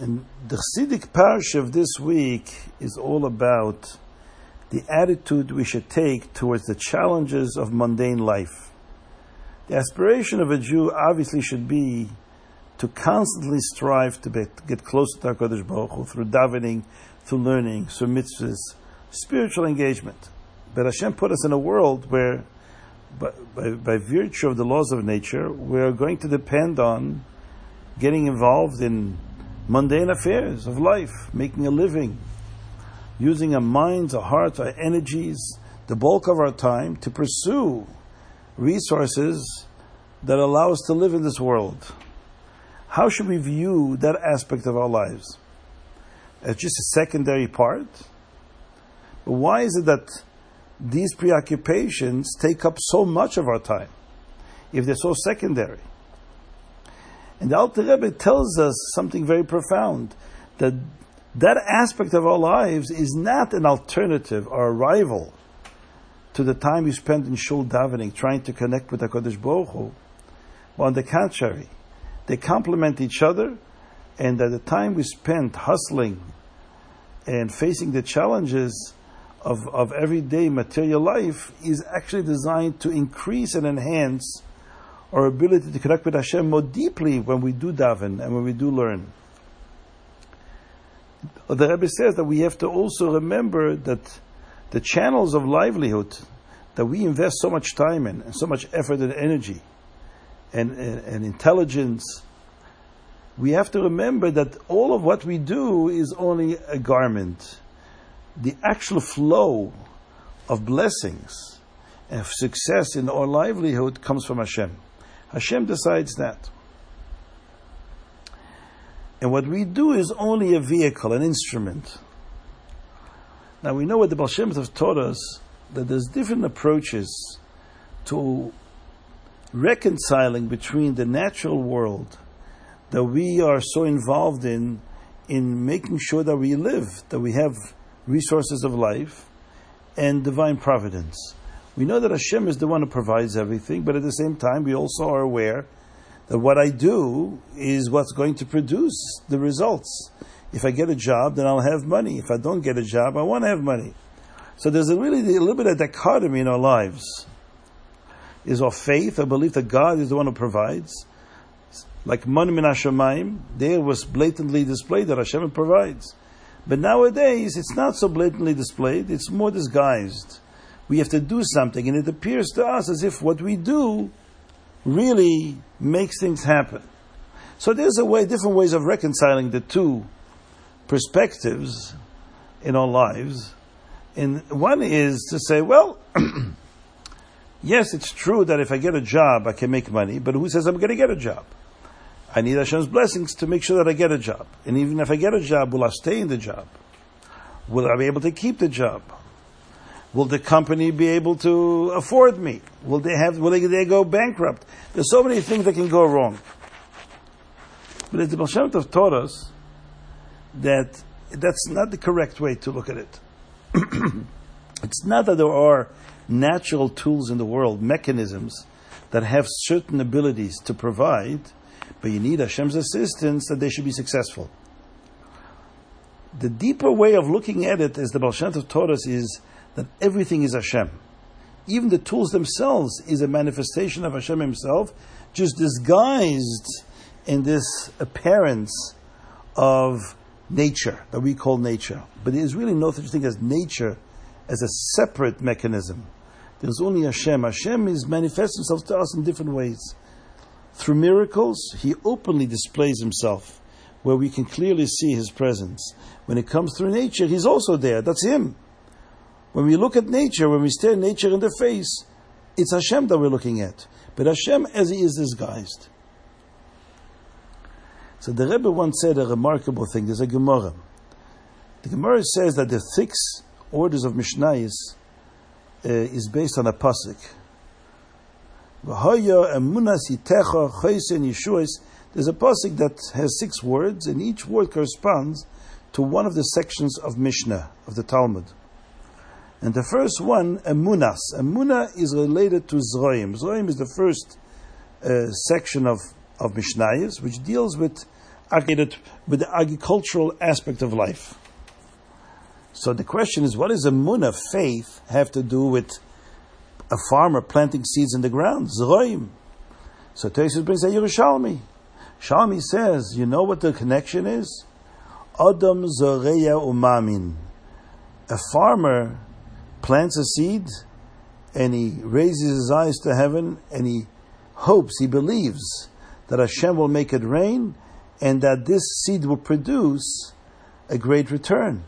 And the Chassidic parsha of this week is all about the attitude we should take towards the challenges of mundane life. The aspiration of a Jew obviously should be to constantly strive to get closer to HaKadosh Baruch Hu through davening, through learning, through mitzvahs, spiritual engagement. But Hashem put us in a world where, by, by, by virtue of the laws of nature, we're going to depend on getting involved in mundane affairs of life, making a living, using our minds, our hearts, our energies, the bulk of our time to pursue resources that allow us to live in this world. How should we view that aspect of our lives? As just a secondary part? But why is it that these preoccupations take up so much of our time if they're so secondary? And the Alter Rebbe tells us something very profound that that aspect of our lives is not an alternative or a rival to the time we spend in shul davening, trying to connect with Hakadosh Baruch Hu. But on the contrary, they complement each other, and that the time we spend hustling and facing the challenges of, of everyday material life is actually designed to increase and enhance our ability to connect with Hashem more deeply when we do daven and when we do learn. The Rebbe says that we have to also remember that the channels of livelihood that we invest so much time in and so much effort and energy and, and, and intelligence, we have to remember that all of what we do is only a garment. The actual flow of blessings and success in our livelihood comes from Hashem. Hashem decides that. And what we do is only a vehicle, an instrument. Now we know what the Baal Shem have taught us that there's different approaches to reconciling between the natural world that we are so involved in, in making sure that we live, that we have resources of life, and divine providence. We know that Hashem is the one who provides everything, but at the same time, we also are aware that what I do is what's going to produce the results. If I get a job, then I'll have money. If I don't get a job, I want to have money. So there's a really a little bit of dichotomy in our lives. Is our faith, our belief that God is the one who provides, like Mon Min Hashemayim, there was blatantly displayed that Hashem provides. But nowadays, it's not so blatantly displayed, it's more disguised we have to do something, and it appears to us as if what we do really makes things happen. So there's a way, different ways of reconciling the two perspectives in our lives. And one is to say, well, yes, it's true that if I get a job, I can make money, but who says I'm going to get a job? I need Hashem's blessings to make sure that I get a job. And even if I get a job, will I stay in the job? Will I be able to keep the job? Will the company be able to afford me? Will they have? Will they, they go bankrupt? There's so many things that can go wrong. But as the Baal Shem Tov taught us that that's not the correct way to look at it. it's not that there are natural tools in the world, mechanisms that have certain abilities to provide, but you need Hashem's assistance that they should be successful. The deeper way of looking at it, as the Baal Shem Tov taught us, is that everything is Hashem. Even the tools themselves is a manifestation of Hashem Himself, just disguised in this appearance of nature that we call nature. But there is really no such thing as nature as a separate mechanism. There's only Hashem. Hashem is manifests Himself to us in different ways. Through miracles, He openly displays Himself, where we can clearly see His presence. When it comes through nature, He's also there. That's Him. When we look at nature, when we stare nature in the face, it's Hashem that we're looking at. But Hashem as He is disguised. So the Rebbe once said a remarkable thing. There's a Gemara. The Gemara says that the six orders of Mishnayos uh, is based on a pasuk. There's a pasuk that has six words, and each word corresponds to one of the sections of Mishnah of the Talmud. And the first one, Emunas. Emuna is related to Zroim. Zroim is the first uh, section of, of Mishnayos, which deals with with the agricultural aspect of life. So the question is, what does a munah faith have to do with a farmer planting seeds in the ground? Zroim. So Tosfos brings a Yerushalmi. Shalmi says, you know what the connection is? Adam zoreya umamin. A farmer plants a seed and he raises his eyes to heaven and he hopes, he believes that Hashem will make it rain and that this seed will produce a great return.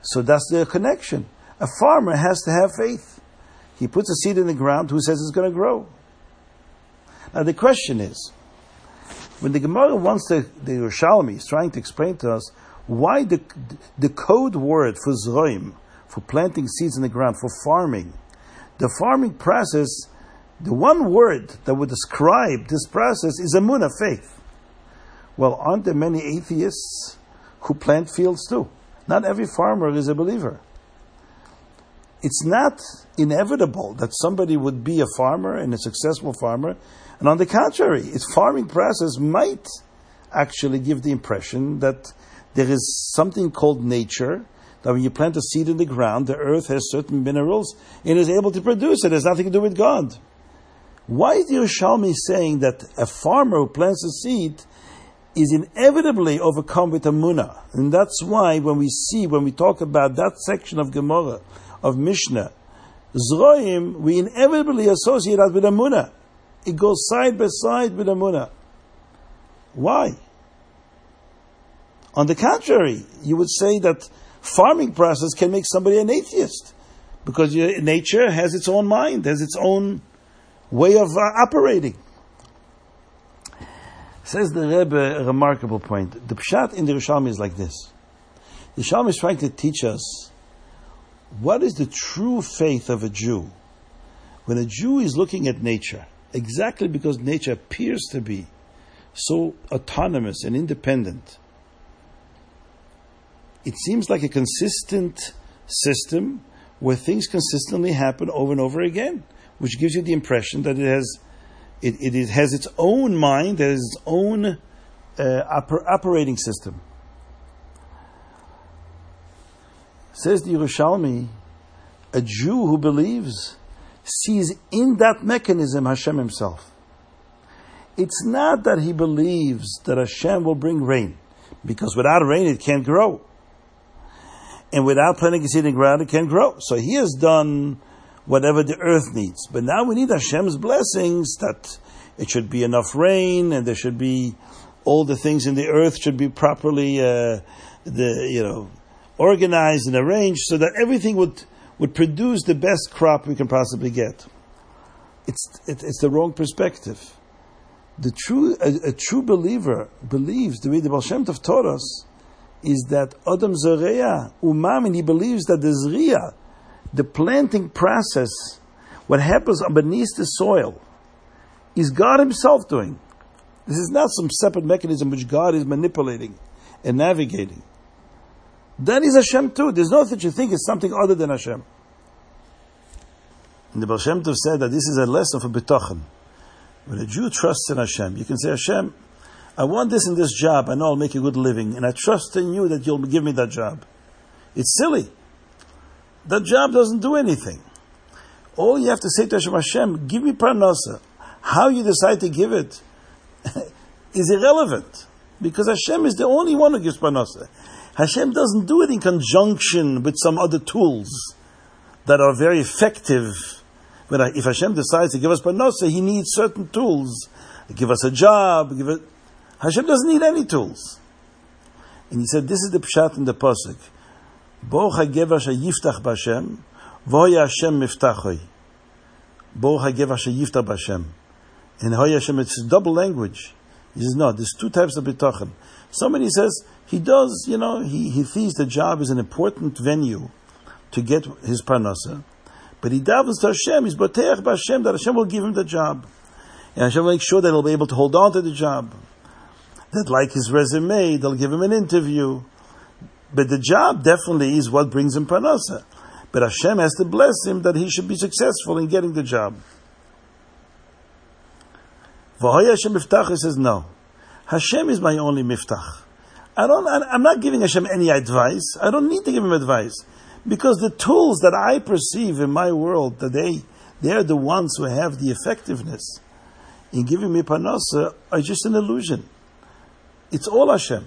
So that's the connection. A farmer has to have faith. He puts a seed in the ground, who says it's going to grow? Now the question is, when the Gemara wants to, the Yerushalmi is trying to explain to us why the, the code word for zroim, for planting seeds in the ground, for farming, the farming process, the one word that would describe this process is amunah, faith. Well, aren't there many atheists who plant fields too? Not every farmer is a believer. It's not inevitable that somebody would be a farmer and a successful farmer, and on the contrary, its farming process might actually give the impression that there is something called nature, that when you plant a seed in the ground, the earth has certain minerals and is able to produce it. It has nothing to do with God. Why is Yerushalmi saying that a farmer who plants a seed is inevitably overcome with Amunah. And that's why when we see, when we talk about that section of Gemara, of Mishnah, Zroim, we inevitably associate that with Amunah. It goes side by side with Amunah. Why? On the contrary, you would say that farming process can make somebody an atheist because nature has its own mind, has its own way of uh, operating. Says the Rebbe a remarkable point. The pshat in the Yerushalmi is like this. The Yerushalmi is trying to teach us what is the true faith of a Jew. When a Jew is looking at nature, exactly because nature appears to be so autonomous and independent, it seems like a consistent system where things consistently happen over and over again, which gives you the impression that it has it, it has its own mind, it has its own uh, oper- operating system. Says the Yerushalmi, a Jew who believes sees in that mechanism Hashem himself. It's not that he believes that Hashem will bring rain, because without rain it can't grow. And without planting a seed in the ground, it can't grow. So he has done whatever the earth needs. But now we need Hashem's blessings that it should be enough rain and there should be all the things in the earth should be properly uh, the you know organized and arranged so that everything would would produce the best crop we can possibly get. It's it, it's the wrong perspective. The true a, a, true believer believes the way the Baal Shem Tov taught us is that Adam Zoreya Umam and he believes that the Zriya the planting process, what happens beneath the soil, is God Himself doing. This is not some separate mechanism which God is manipulating and navigating. That is Hashem too. There's no such a thing as something other than Hashem. And the Baal Shem Tov said that this is a lesson for bitachon. When a Jew trusts in Hashem, you can say, Hashem, I want this in this job, I know I'll make a good living, and I trust in you that you'll give me that job. It's silly that job doesn't do anything. All you have to say to Hashem, Hashem, give me parnasa. How you decide to give it is irrelevant because Hashem is the only one who gives parnasa. Hashem doesn't do it in conjunction with some other tools that are very effective. But if Hashem decides to give us parnasa, He needs certain tools. Give us a job. Give it. Hashem doesn't need any tools. And He said, this is the pshat in the pasuk. Boch HaGever Yiftach B'Hashem, V'hoya Hashem Mivtachoi. Boch HaGever Yiftach B'Hashem. In Hoya Hashem, it's double language. He says, no, there's two types of bitachon. Somebody says, he does, you know, he, he thinks the job is an important venue to get his parnasa. But he davens to Hashem, he's boteach b'Hashem, that Hashem will give him the job. And Hashem will make sure that he'll be able to hold on to the job. That like his resume, they'll give him an interview. But the job definitely is what brings him parnasa. But Hashem has to bless him that he should be successful in getting the job. V'hoya Hashem Mivtach he says no. Hashem is my only mivtach. I don't, I'm not giving Hashem any advice. I don't need to give him advice. Because the tools that I perceive in my world today, they're the ones who have the effectiveness in giving me parnasa are just an illusion. It's all Hashem.